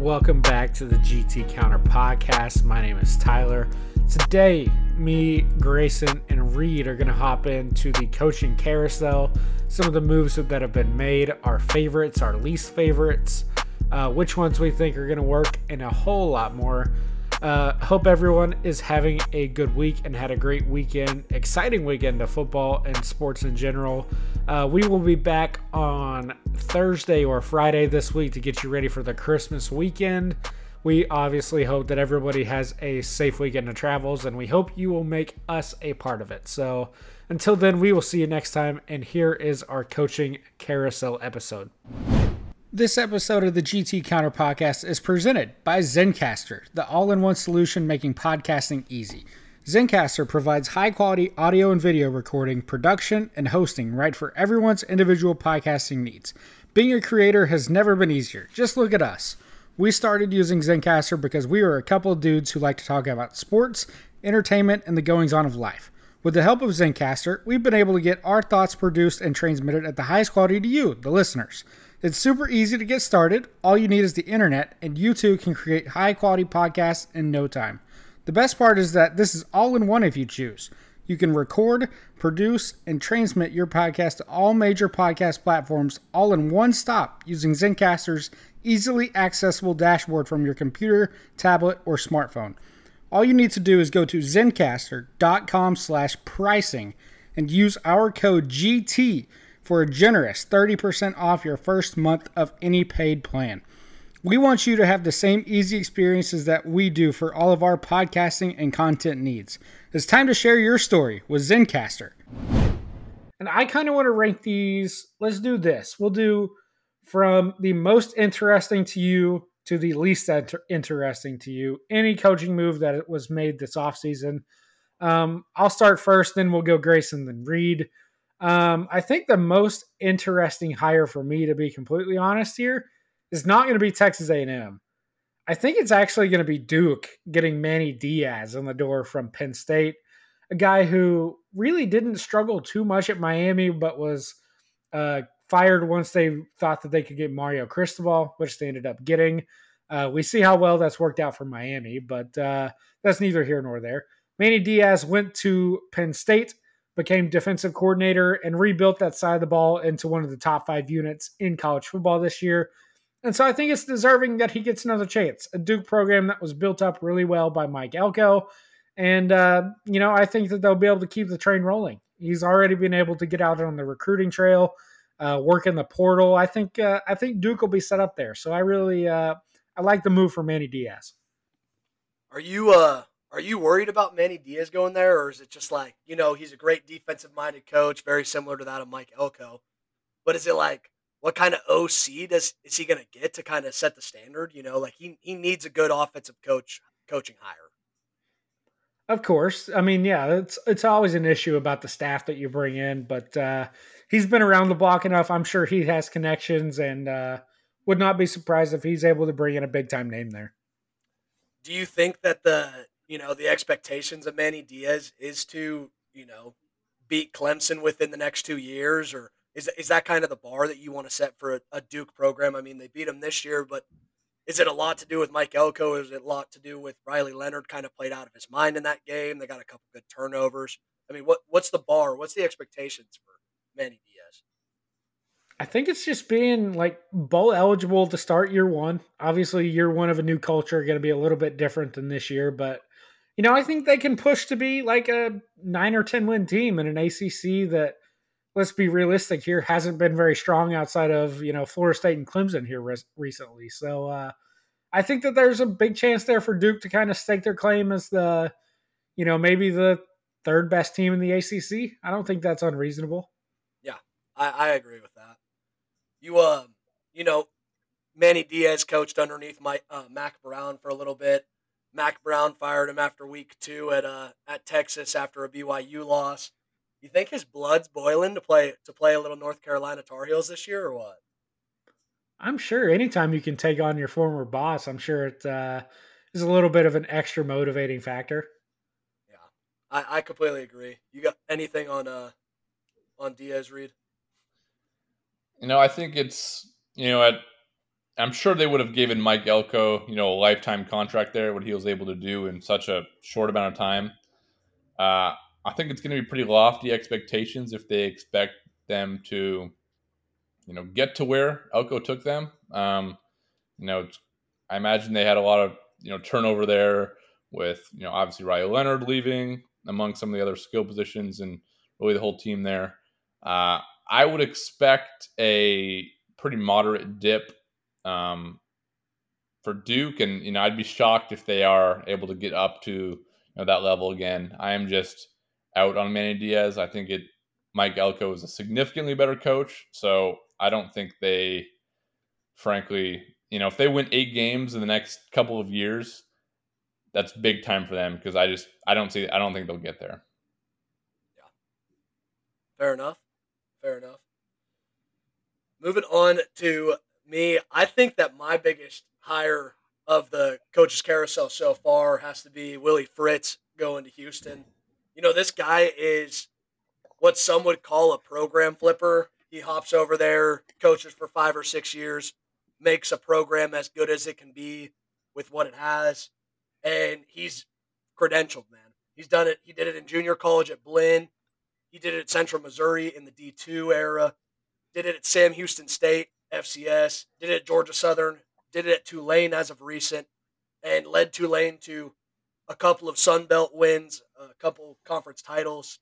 welcome back to the GT Counter podcast. My name is Tyler. Today, me, Grayson, and Reid are going to hop into the coaching carousel. Some of the moves that have been made, our favorites, our least favorites, uh, which ones we think are going to work, and a whole lot more. Uh, hope everyone is having a good week and had a great weekend, exciting weekend of football and sports in general. Uh, we will be back on Thursday or Friday this week to get you ready for the Christmas weekend. We obviously hope that everybody has a safe weekend of travels, and we hope you will make us a part of it. So until then, we will see you next time. And here is our coaching carousel episode. This episode of the GT Counter Podcast is presented by Zencastr, the all in one solution making podcasting easy. Zencastr provides high quality audio and video recording, production, and hosting right for everyone's individual podcasting needs. Being a creator has never been easier. Just look at us. We started using Zencastr because we are a couple of dudes who like to talk about sports, entertainment, and the goings on of life. With the help of Zencastr, we've been able to get our thoughts produced and transmitted at the highest quality to you, the listeners. It's super easy to get started. All you need is the internet, and you too can create high quality podcasts in no time. The best part is that this is all in one if you choose. You can record, produce, and transmit your podcast to all major podcast platforms all in one stop using Zencastr's easily accessible dashboard from your computer, tablet, or smartphone. All you need to do is go to zencastr.com slash pricing and use our code GT for a generous 30% off your first month of any paid plan. We want you to have the same easy experiences that we do for all of our podcasting and content needs. It's time to share your story with Zencastr. And I kind of want to rank these. Let's do this. We'll do from the most interesting to you to the least inter- interesting to you. Any coaching move that was made this offseason. Um, I'll start first, then we'll go Grayson, then Reid. Um, I think the most interesting hire for me, to be completely honest here, is not going to be Texas A&M. I think it's actually going to be Duke getting Manny Diaz on the door from Penn State, a guy who really didn't struggle too much at Miami, but was uh, fired once they thought that they could get Mario Cristobal, which they ended up getting. Uh, we see how well that's worked out for Miami, but uh, that's neither here nor there. Manny Diaz went to Penn State became defensive coordinator and rebuilt that side of the ball into one of the top five units in college football this year. And so I think it's deserving that he gets another chance. A Duke program that was built up really well by Mike Elko. And, uh, you know, I think that they'll be able to keep the train rolling. He's already been able to get out on the recruiting trail, uh, work in the portal. I think uh, I think Duke will be set up there. So I really uh, I like the move for Manny Diaz. Are you uh are you worried about Manny Diaz going there, or is it just like you know he's a great defensive minded coach, very similar to that of Mike Elko? But is it like what kind of OC does is he going to get to kind of set the standard? You know, like he he needs a good offensive coach coaching hire. Of course, I mean, yeah, it's it's always an issue about the staff that you bring in, but uh, he's been around the block enough. I'm sure he has connections, and uh, would not be surprised if he's able to bring in a big time name there. Do you think that the you know, the expectations of Manny Diaz is to, you know, beat Clemson within the next two years, or is is that kind of the bar that you want to set for a, a Duke program? I mean, they beat them this year, but is it a lot to do with Mike Elko? Is it a lot to do with Riley Leonard kind of played out of his mind in that game? They got a couple good turnovers. I mean, what what's the bar? What's the expectations for Manny Diaz? I think it's just being like bowl eligible to start year one. Obviously, year one of a new culture going to be a little bit different than this year, but you know, I think they can push to be like a nine or 10 win team in an ACC that, let's be realistic here, hasn't been very strong outside of, you know, Florida State and Clemson here res- recently. So uh, I think that there's a big chance there for Duke to kind of stake their claim as the, you know, maybe the third best team in the ACC. I don't think that's unreasonable. Yeah, I, I agree with that. You, uh, you know, Manny Diaz coached underneath my uh, Mack Brown for a little bit. Mack Brown fired him after week two at uh, at Texas after a BYU loss. You think his blood's boiling to play to play a little North Carolina Tar Heels this year, or what? I'm sure anytime you can take on your former boss, I'm sure it uh, is a little bit of an extra motivating factor. Yeah, I, I completely agree. You got anything on uh on Diaz Reid? You know, I think it's you know at I'm sure they would have given Mike Elko, you know, a lifetime contract there, what he was able to do in such a short amount of time. Uh, I think it's going to be pretty lofty expectations if they expect them to, you know, get to where Elko took them. Um, you know, I imagine they had a lot of you know turnover there with you know obviously Riley Leonard leaving among some of the other skill positions and really the whole team there. Uh, I would expect a pretty moderate dip um, for Duke, and you know I'd be shocked if they are able to get up to you know, that level again. I am just out on Manny Diaz. I think it Mike Elko is a significantly better coach, so I don't think they, frankly, you know, if they win eight games in the next couple of years, that's big time for them because I just I don't see I don't think they'll get there. Yeah. Fair enough. Fair enough. Moving on to me, I think that my biggest hire of the coaches carousel so far has to be Willie Fritz going to Houston. You know, this guy is what some would call a program flipper. He hops over there, coaches for five or six years, makes a program as good as it can be with what it has. And he's credentialed, man. He's done it. He did it in junior college at Blinn. He did it at Central Missouri in the D2 era. Did it at Sam Houston State, FCS. Did it at Georgia Southern. Did it at Tulane as of recent. And led Tulane to a couple of Sun Belt wins, a couple conference titles.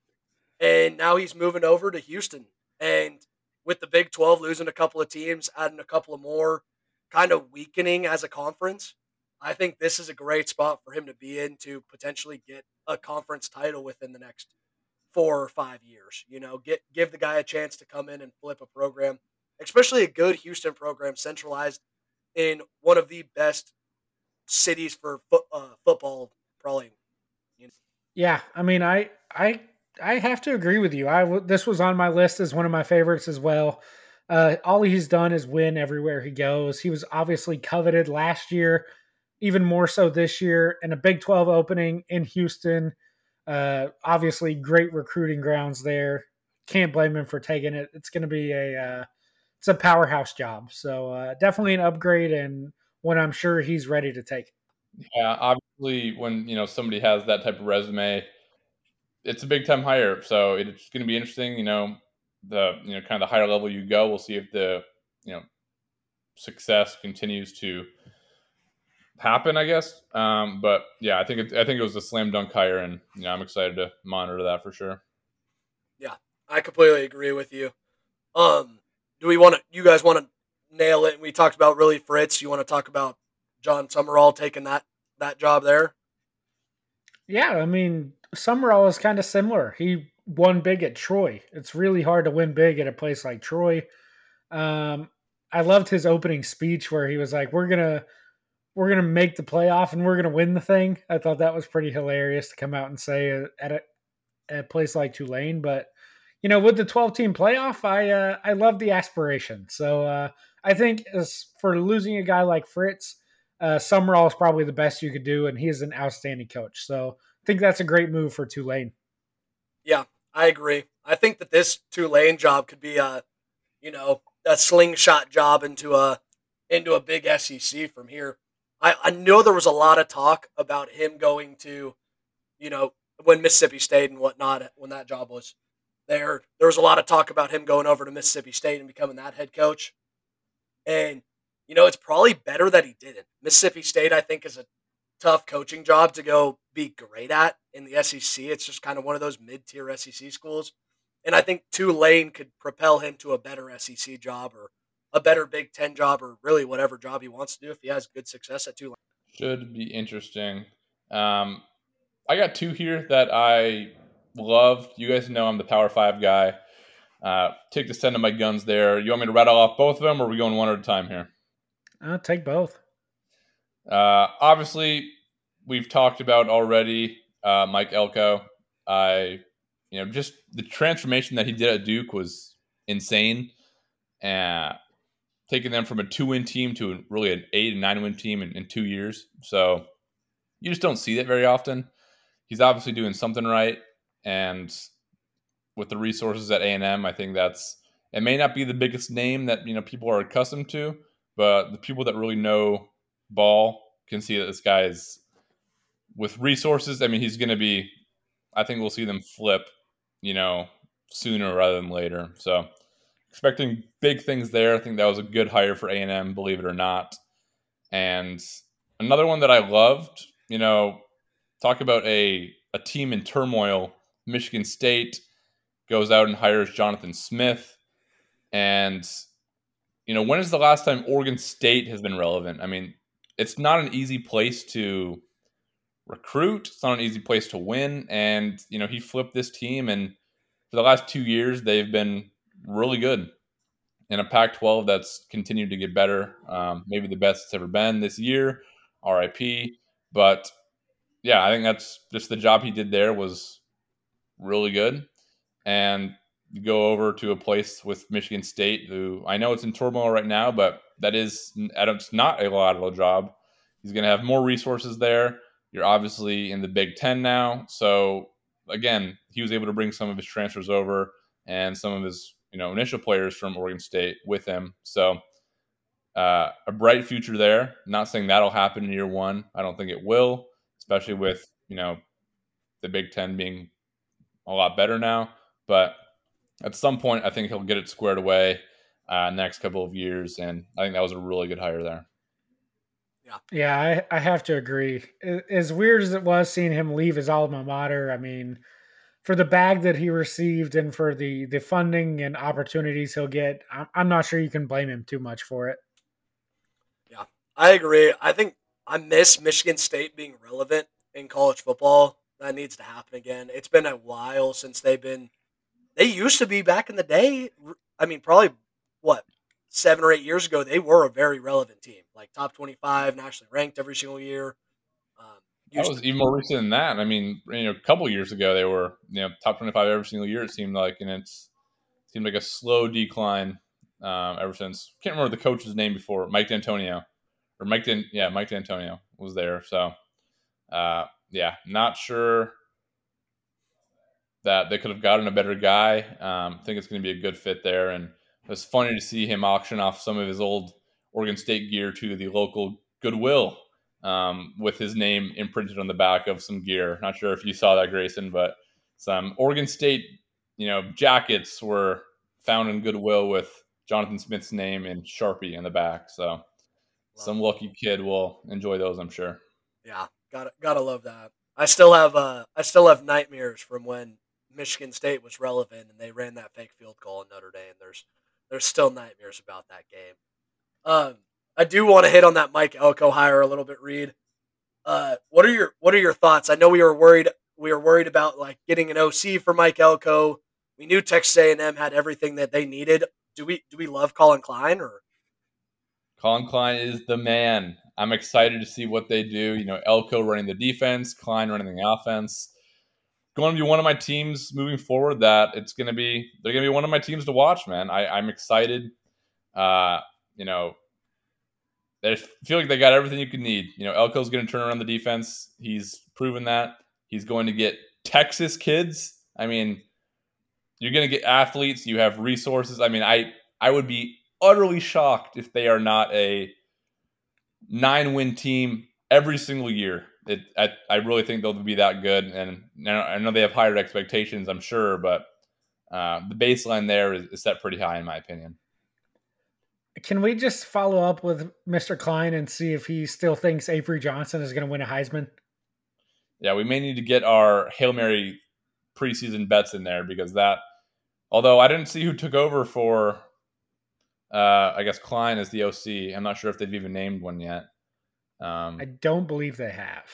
And now he's moving over to Houston. And with the Big 12 losing a couple of teams, adding a couple of more, kind of weakening as a conference. I think this is a great spot for him to be in to potentially get a conference title within the next four or five years. You know, get give the guy a chance to come in and flip a program, especially a good Houston program centralized in one of the best cities for fo- uh, football, probably. You know. Yeah, I mean, I I I have to agree with you. I w- this was on my list as one of my favorites as well. Uh, all he's done is win everywhere he goes. He was obviously coveted last year, even more so this year, in a Big 12 opening in Houston. Uh, obviously, great recruiting grounds there. Can't blame him for taking it. It's going to be a uh, it's a powerhouse job. So uh, definitely an upgrade and one I'm sure he's ready to take. Yeah, obviously, when you know somebody has that type of resume, it's a big time hire, so it's going to be interesting. You know, the you know kind of the higher level you go, we'll see if the you know success continues to happen. I guess, um, but yeah, I think it, I think it was a slam dunk hire, and you know I'm excited to monitor that for sure. Yeah, I completely agree with you. Um, do we want to? You guys want to nail it? We talked about Willie Fritz. You want to talk about Jon Sumrall taking that that job there? Yeah, I mean, Sumrall is kind of similar. He won big at Troy. It's really hard to win big at a place like Troy. Um, I loved his opening speech where he was like, "We're gonna, we're gonna make the playoff and we're gonna win the thing." I thought that was pretty hilarious to come out and say at a, at a place like Tulane. But you know, with the 12 team playoff, I uh, I love the aspiration. So uh, I think as for losing a guy like Fritz, uh, Sumrall is probably the best you could do, and he is an outstanding coach. So I think that's a great move for Tulane. Yeah, I agree. I think that this Tulane job could be a, you know, a slingshot job into a into a big SEC from here. I, I know there was a lot of talk about him going to, you know, when Mississippi State and whatnot when that job was there. There was a lot of talk about him going over to Mississippi State and becoming that head coach. And you know, it's probably better that he didn't. Mississippi State, I think, is a tough coaching job to go be great at in the SEC. It's just kind of one of those mid tier SEC schools. And I think Tulane could propel him to a better SEC job or a better Big Ten job or really whatever job he wants to do if he has good success at Tulane. Should be interesting. Um, I got two here that I loved. You guys know I'm the Power Five guy. Uh, take the stand of my guns there. You want me to rattle off both of them, or are we going one at a time here? I'll take both. Uh, obviously, we've talked about already uh, Mike Elko. I, you know, just the transformation that he did at Duke was insane. And taking them from a two-win team to really an eight and nine-win team in, in two years. So you just don't see that very often. He's obviously doing something right, and with the resources at A and M, I think that's it may not be the biggest name that you know people are accustomed to, but the people that really know ball can see that this guy is with resources. I mean, he's going to be. I think we'll see them flip, you know, sooner rather than later. So expecting big things there. I think that was a good hire for A and M, believe it or not. And another one that I loved, you know, talk about a a team in turmoil. Michigan State goes out and hires Jonathan Smith, and you know, when is the last time Oregon State has been relevant? I mean, it's not an easy place to recruit. It's not an easy place to win. And, you know, he flipped this team and for the last two years, they've been really good in a Pac 12 that's continued to get better. Um, maybe the best it's ever been this year. RIP. But yeah, I think that's just the job he did there was really good. And go over to a place with Michigan State, who I know it's in turmoil right now, but that is it's not a lateral job. He's going to have more resources there. You're obviously in the Big Ten now, so again, he was able to bring some of his transfers over and some of his you know initial players from Oregon State with him. So uh, a bright future there. Not saying that'll happen in year one. I don't think it will, especially with you know the Big Ten being a lot better now. But at some point, I think he'll get it squared away uh, next couple of years, and I think that was a really good hire there. Yeah, yeah, I, I have to agree. As weird as it was seeing him leave his alma mater, I mean, for the bag that he received and for the the funding and opportunities he'll get, I'm not sure you can blame him too much for it. Yeah, I agree. I think I miss Michigan State being relevant in college football. That needs to happen again. It's been a while since they've been. They used to be back in the day. I mean, probably what seven or eight years ago, they were a very relevant team, like top twenty-five, nationally ranked every single year. Um, that was even more recent than that. I mean, you know, a couple years ago, they were you know top twenty-five every single year. It seemed like, and it's it seemed like a slow decline um, ever since. Can't remember the coach's name before Mike Dantonio or Mike Dan, yeah, Mike Dantonio was there. So, uh, yeah, not sure that they could have gotten a better guy. Um, I think it's going to be a good fit there, and it was funny to see him auction off some of his old Oregon State gear to the local Goodwill um, with his name imprinted on the back of some gear. Not sure if you saw that, Grayson, but some Oregon State, you know, jackets were found in Goodwill with Jonathan Smith's name and Sharpie in the back. So wow. some lucky kid will enjoy those, I'm sure. Yeah, gotta gotta love that. I still have uh I still have nightmares from when Michigan State was relevant and they ran that fake field goal in Notre Dame. There's there's still nightmares about that game. Um, I do want to hit on that Mike Elko hire a little bit, Reid. Uh, what are your what are your thoughts? I know we were worried we were worried about like getting an OC for Mike Elko. We knew Texas A&M had everything that they needed. Do we do we love Collin Klein or? Collin Klein is the man. I'm excited to see what they do. You know, Elko running the defense, Klein running the offense going to be one of my teams moving forward that it's going to be they're going to be one of my teams to watch man. I, i'm excited. Uh, you know they feel like they got everything you could need. You know elko's going to turn around the defense. He's proven that. He's going to get texas kids. I mean you're going to get athletes. You have resources. I mean i i would be utterly shocked if they are not a nine win team every single year it, I, I really think they'll be that good. And I know they have higher expectations, I'm sure, but uh, the baseline there is, is set pretty high, in my opinion. Can we just follow up with Mr. Klein and see if he still thinks Avery Johnson is going to win a Heisman? Yeah, we may need to get our Hail Mary preseason bets in there because that, although I didn't see who took over for, uh, I guess Klein as the OC. I'm not sure if they've even named one yet. Um, I don't believe they have.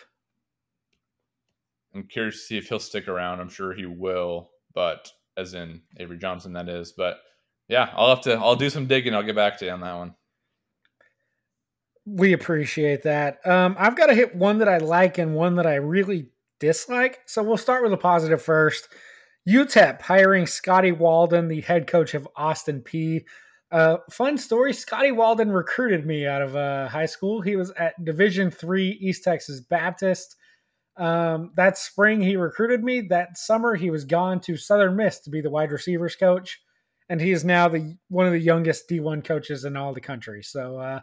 I'm curious to see if he'll stick around. I'm sure he will, but as in Avery Johnson, that is. But yeah, I'll have to. I'll do some digging. I'll get back to you on that one. We appreciate that. Um, I've got to hit one that I like and one that I really dislike. So we'll start with a positive first. UTEP hiring Scotty Walden, the head coach of Austin Peay uh, fun story: Scotty Walden recruited me out of uh, high school. He was at Division Three East Texas Baptist. Um, that spring, he recruited me. That summer, he was gone to Southern Miss to be the wide receivers coach. and he is now the one of the youngest D1 coaches in all the country. So uh,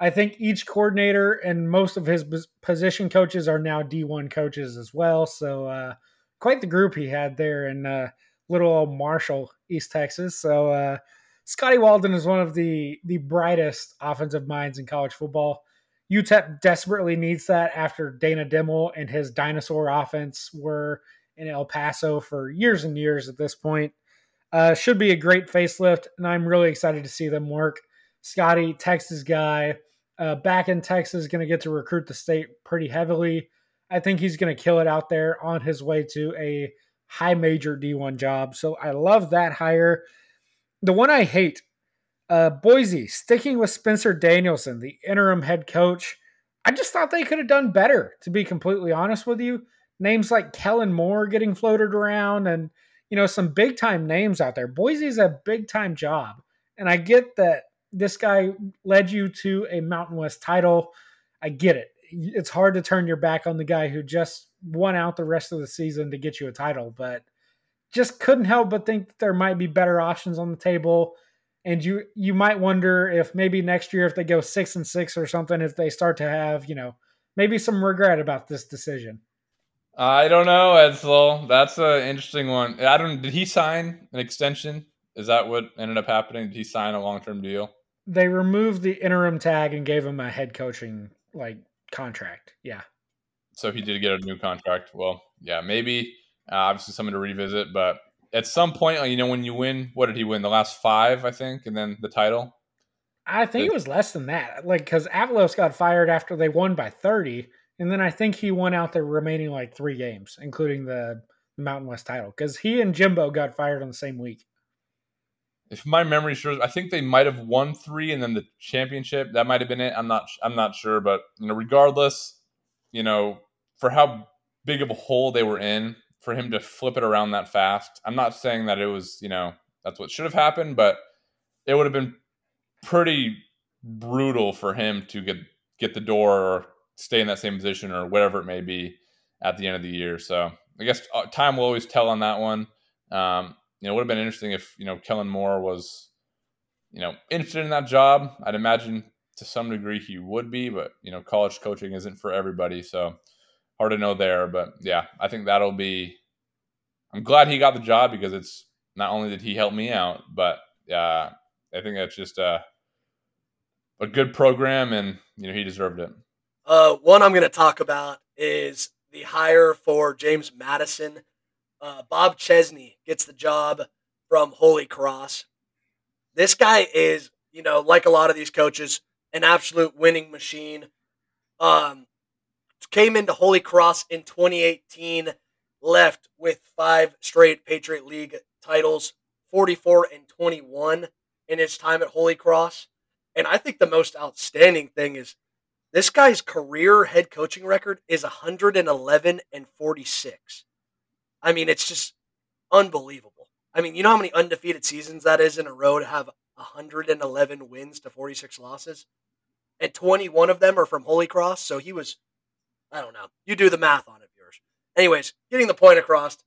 I think each coordinator and most of his position coaches are now D1 coaches as well. So uh, quite the group he had there in uh, little old Marshall, East Texas. So uh, Scotty Walden is one of the the brightest offensive minds in college football. UTEP desperately needs that after Dana Dimel and his dinosaur offense were in El Paso for years and years at this point. Uh, should be a great facelift, and I'm really excited to see them work. Scotty, Texas guy, uh, back in Texas, going to get to recruit the state pretty heavily. I think he's going to kill it out there on his way to a high major D1 job. So I love that hire. The one I hate, uh, Boise, sticking with Spencer Danielson, the interim head coach. I just thought they could have done better, to be completely honest with you. Names like Kellen Moore getting floated around and, you know, some big time names out there. Boise's a big time job. And I get that this guy led you to a Mountain West title. I get it. It's hard to turn your back on the guy who just won out the rest of the season to get you a title, but just couldn't help but think there might be better options on the table. And you you might wonder if maybe next year if they go six and six or something, if they start to have, you know, maybe some regret about this decision. I don't know, Edsel. That's an interesting one. I don't. Did he sign an extension? Is that what ended up happening? Did he sign a long term deal? They removed the interim tag and gave him a head coaching like contract. Yeah. So he did get a new contract. Well, yeah, maybe uh, obviously something to revisit, but at some point, you know, when you win, what did he win? The last five, I think, and then the title. I think the, it was less than that. Like because Avalos got fired after they won by thirty, and then I think he won out the remaining like three games, including the Mountain West title, because he and Jimbo got fired on the same week. If my memory serves, I think they might have won three, and then the championship that might have been it. I'm not. I'm not sure, but you know, regardless, you know, for how big of a hole they were in, for him to flip it around that fast, I'm not saying that it was, you know, that's what should have happened, but it would have been pretty brutal for him to get get the door or stay in that same position or whatever it may be at the end of the year. So I guess uh, time will always tell on that one. Um, you know, it would have been interesting if you know Kellen Moore was, you know, interested in that job. I'd imagine to some degree he would be, but you know, college coaching isn't for everybody, so hard to know there. But yeah, I think that'll be. I'm glad he got the job because it's not only did he help me out, but uh, I think that's just a a good program, and you know he deserved it. Uh, one I'm going to talk about is the hire for James Madison. Uh, Bob Chesney gets the job from Holy Cross. This guy is, you know, like a lot of these coaches, an absolute winning machine. Um, came into Holy Cross in 2018, left with five straight Patriot League titles, 44 and 21 in his time at Holy Cross. And I think the most outstanding thing is this guy's career head coaching record is 111 and 46. I mean, it's just unbelievable. I mean, you know how many undefeated seasons that is in a row to have 111 wins to 46 losses? And 21 of them are from Holy Cross. So he was, I don't know. You do the math on it, viewers. Anyways, getting the point across.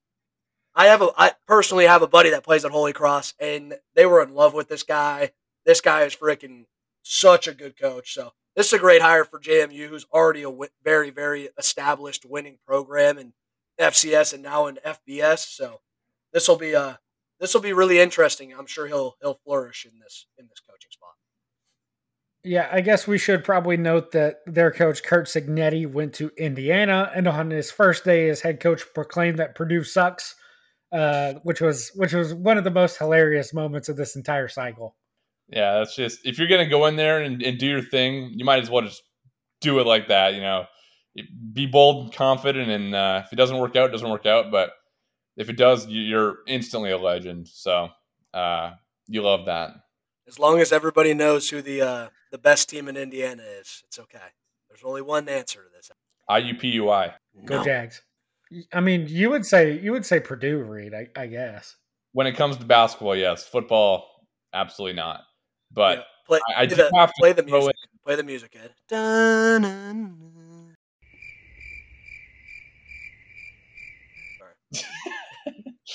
I have a, I personally have a buddy that plays at Holy Cross, and they were in love with this guy. This guy is freaking such a good coach. So this is a great hire for JMU, who's already a w- very, very established winning program in FCS and now in FBS. So this will be uh this will be really interesting. I'm sure he'll he'll flourish in this in this coaching spot. Yeah, I guess we should probably note that their coach Curt Cignetti, went to Indiana, and on his first day as head coach, proclaimed that Purdue sucks, uh, which was which was one of the most hilarious moments of this entire cycle. Yeah, that's just if you're gonna go in there and, and do your thing, you might as well just do it like that. You know, be bold and confident, and uh, if it doesn't work out, it doesn't work out. But if it does, you're instantly a legend. So uh, you love that. As long as everybody knows who the uh, the best team in Indiana is, it's okay. There's only one answer to this. IUPUI. Go no. Jags. I mean, you would say you would say Purdue, Reid. I, I guess. When it comes to basketball, yes. Football, absolutely not. But yeah, play, I, I do the, have to play the music. In. Play the music, Ed.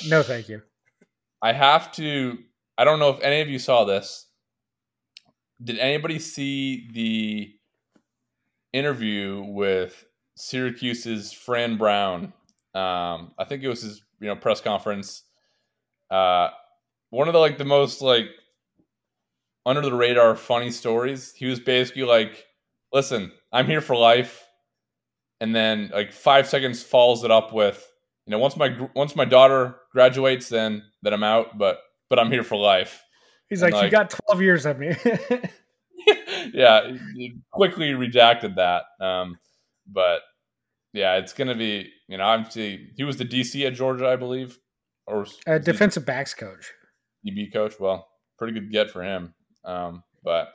no, thank you. I have to I don't know if any of you saw this. Did anybody see the interview with Syracuse's Fran Brown? Um, I think it was his you know press conference. Uh, one of the like the most like under the radar funny stories. He was basically like, "Listen, I'm here for life," and then like five seconds follows it up with, "You know, once my once my daughter graduates, then then I'm out, but but I'm here for life." He's like, like, "You got 12 years of me." yeah, he quickly redacted that. Um, but yeah, it's gonna be you know obviously he was the DC at Georgia, I believe, or uh, defensive backs coach, DB coach. Well, pretty good get for him. Um, but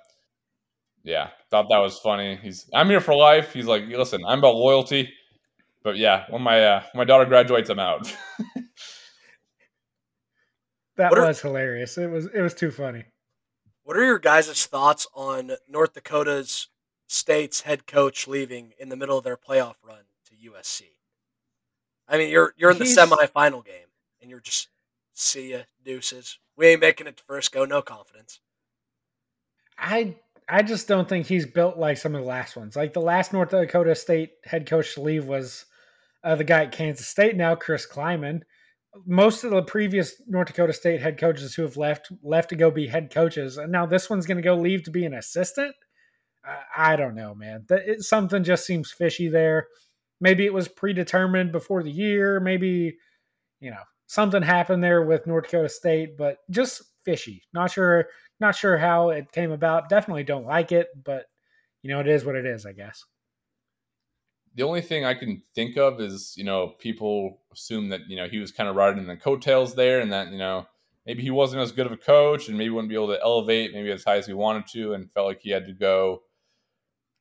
yeah, thought that was funny. He's I'm here for life. He's like, listen, I'm about loyalty. But yeah, when my uh, when my daughter graduates, I'm out. that are, was hilarious. It was it was too funny. What are your guys' thoughts on North Dakota's State's head coach leaving in the middle of their playoff run to USC? I mean, you're you're in the He's, semifinal game, and you're just see ya deuces. We ain't making it to first go. No confidence. I I just don't think he's built like some of the last ones. Like the last North Dakota State head coach to leave was uh, the guy at Kansas State now, Chris Klieman. Most of the previous North Dakota State head coaches who have left left to go be head coaches, and now this one's going to go leave to be an assistant. I, I don't know, man. That it, something just seems fishy there. Maybe it was predetermined before the year. Maybe you know something happened there with North Dakota State, but just fishy. Not sure not sure how it came about. Definitely don't like it, but you know, it is what it is, I guess. The only thing I can think of is, you know, people assume that, you know, he was kind of riding the coattails there and that, you know, maybe he wasn't as good of a coach and maybe wouldn't be able to elevate maybe as high as he wanted to and felt like he had to go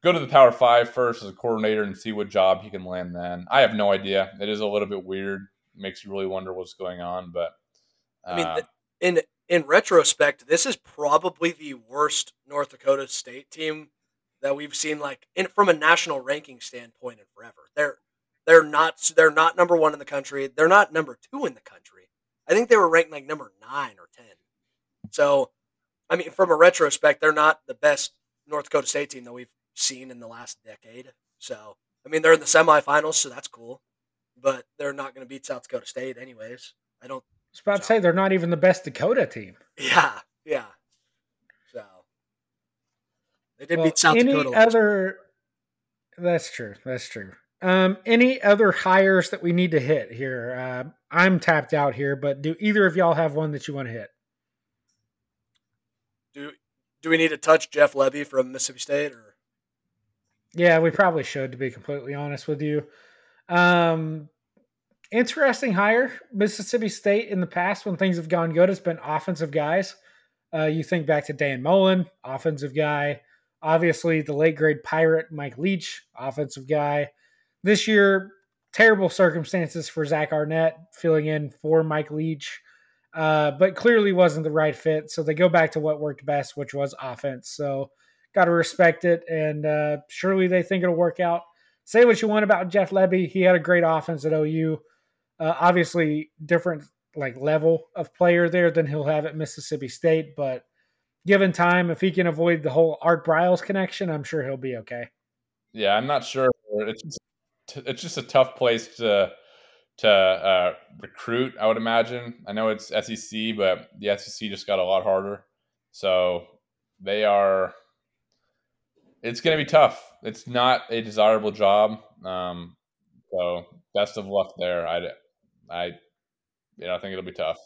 go to the Power Five first as a coordinator and see what job he can land then. I have no idea. It is a little bit weird. It makes you really wonder what's going on, but uh, I mean, uh, in in retrospect, this is probably the worst North Dakota State team that we've seen, like in, from a national ranking standpoint, in forever. They're they're not they're not number one in the country. They're not number two in the country. I think they were ranked like number nine or ten. So, I mean, from a retrospect, they're not the best North Dakota State team that we've seen in the last decade. So, I mean, they're in the semifinals, so that's cool. But they're not going to beat South Dakota State, anyways. I don't I was about so. to say they're not even the best Dakota team. Yeah, yeah. They did well, beat South any Dakota. Any other? That's true. That's true. Um, any other hires that we need to hit here? Uh, I'm tapped out here, but do either of y'all have one that you want to hit? Do Do we need to touch Jeff Lebby from Mississippi State or? Yeah, we probably should. To be completely honest with you, um, interesting hire. Mississippi State in the past, when things have gone good, has been offensive guys. Uh, you think back to Dan Mullen, offensive guy. Obviously, the late grade pirate Mike Leach, offensive guy. This year, terrible circumstances for Zach Arnett filling in for Mike Leach, uh, but clearly wasn't the right fit. So they go back to what worked best, which was offense. So got to respect it, and uh, surely they think it'll work out. Say what you want about Jeff Lebby. He had a great offense at OU. Uh, obviously, different like level of player there than he'll have at Mississippi State, but given time, if he can avoid the whole Art Briles connection, I'm sure he'll be okay. Yeah, I'm not sure. It's just, it's just a tough place to to uh, recruit. I would imagine. I know it's SEC, but the SEC just got a lot harder, so they are. It's going to be tough. It's not a desirable job. Um, so best of luck there. I I, you know, I think it'll be tough.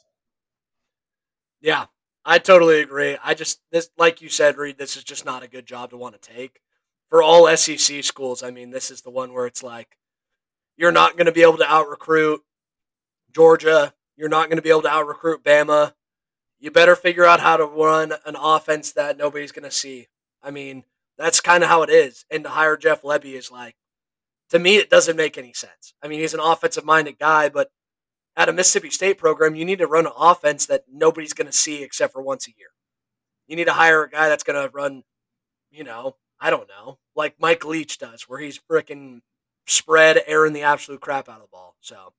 Yeah, I totally agree. I just this, like you said, Reid. This is just not a good job to want to take for all SEC schools. I mean, this is the one where it's like you're not going to be able to out recruit Georgia. You're not going to be able to out recruit Bama. You better figure out how to run an offense that nobody's going to see. I mean, that's kind of how it is. And to hire Jeff Lebby is like, to me, it doesn't make any sense. I mean, he's an offensive minded guy, but at a Mississippi State program, you need to run an offense that nobody's going to see except for once a year. You need to hire a guy that's going to run, you know, I don't know, like Mike Leach does, where he's freaking spread airing the absolute crap out of the ball. So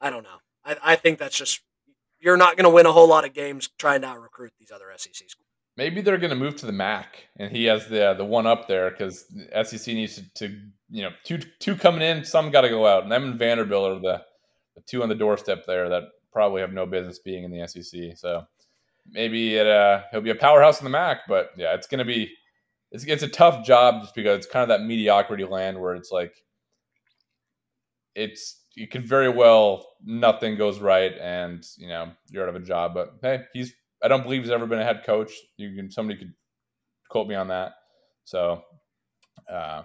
I don't know. I, I think that's just you're not going to win a whole lot of games trying to recruit these other SEC schools. Maybe they're going to move to the MAC, and he has the the one up there because SEC needs to, to, you know two two coming in, some got to go out, and them and Vanderbilt are the, the two on the doorstep there that probably have no business being in the SEC. So maybe it uh, he'll be a powerhouse in the MAC, but yeah, it's to be it's it's a tough job just because it's kind of that mediocrity land where it's like it's you could very well nothing goes right and you know you're out of a job. But hey, he's I don't believe he's ever been a head coach. You can somebody could quote me on that. So uh,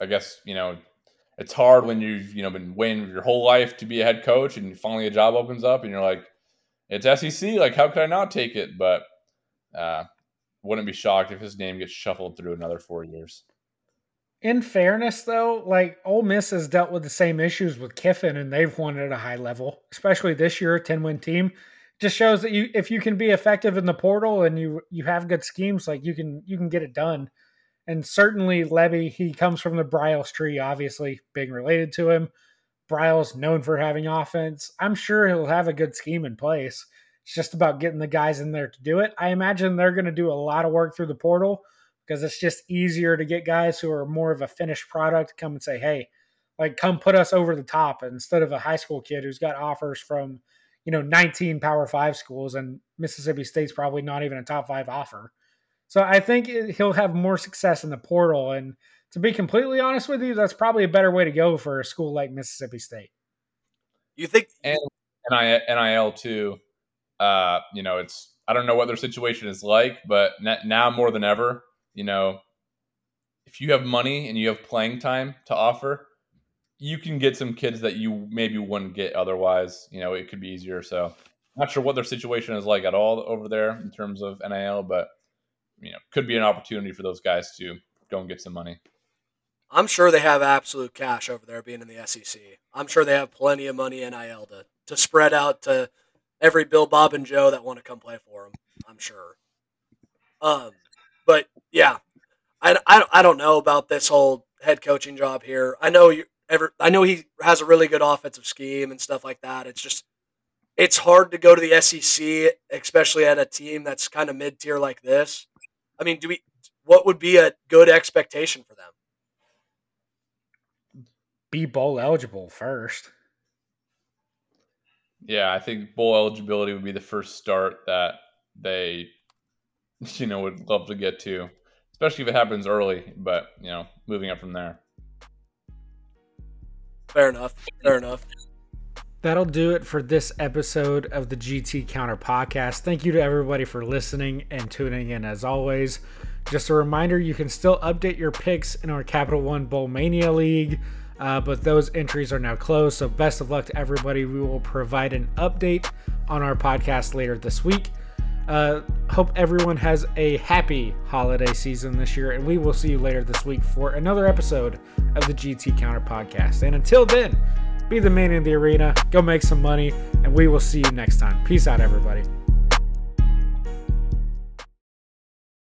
I guess you know it's hard when you've you know been waiting your whole life to be a head coach and finally a job opens up and you're like it's SEC like how could I not take it? But uh, wouldn't be shocked if his name gets shuffled through another four years. In fairness, though, like Ole Miss has dealt with the same issues with Kiffin, and they've won at a high level, especially this year, ten win team. Just shows that you, if you can be effective in the portal and you you have good schemes, like you can you can get it done. And certainly Lebby, he comes from the Briles tree, obviously being related to him. Briles known for having offense. I'm sure he'll have a good scheme in place. It's just about getting the guys in there to do it. I imagine they're going to do a lot of work through the portal because it's just easier to get guys who are more of a finished product come and say, hey, like come put us over the top instead of a high school kid who's got offers from, you know, 19 Power Five schools and Mississippi State's probably not even a top five offer. So I think he'll have more success in the portal. And to be completely honest with you, that's probably a better way to go for a school like Mississippi State. You think and NIL too? Uh, you know, it's I don't know what their situation is like, but now more than ever, you know, if you have money and you have playing time to offer, you can get some kids that you maybe wouldn't get otherwise. You know, it could be easier. So, not sure what their situation is like at all over there in terms of NIL, but you know, could be an opportunity for those guys to go and get some money. I'm sure they have absolute cash over there being in the SEC. I'm sure they have plenty of money NIL to, to spread out to every Bill, Bob, and Joe that want to come play for them. I'm sure. Um, but yeah, I, I, I don't know about this whole head coaching job here. I know you ever I know he has a really good offensive scheme and stuff like that. It's just it's hard to go to the SEC, especially at a team that's kind of mid tier like this. I mean, do we? What would be a good expectation for them? Be bowl eligible first. Yeah, I think bowl eligibility would be the first start that they you know, would love to get to, especially if it happens early. But you know, moving up from there. Fair enough. Fair enough. That'll do it for this episode of the GT Counter podcast. Thank you to everybody for listening and tuning in as always. Just a reminder you can still update your picks in our Capital One Bowl Mania League, uh, but those entries are now closed. So, best of luck to everybody. We will provide an update on our podcast later this week. Uh, hope everyone has a happy holiday season this year, and we will see you later this week for another episode of the GT Counter Podcast. And until then, be the man in the arena, go make some money, and we will see you next time. Peace out, everybody.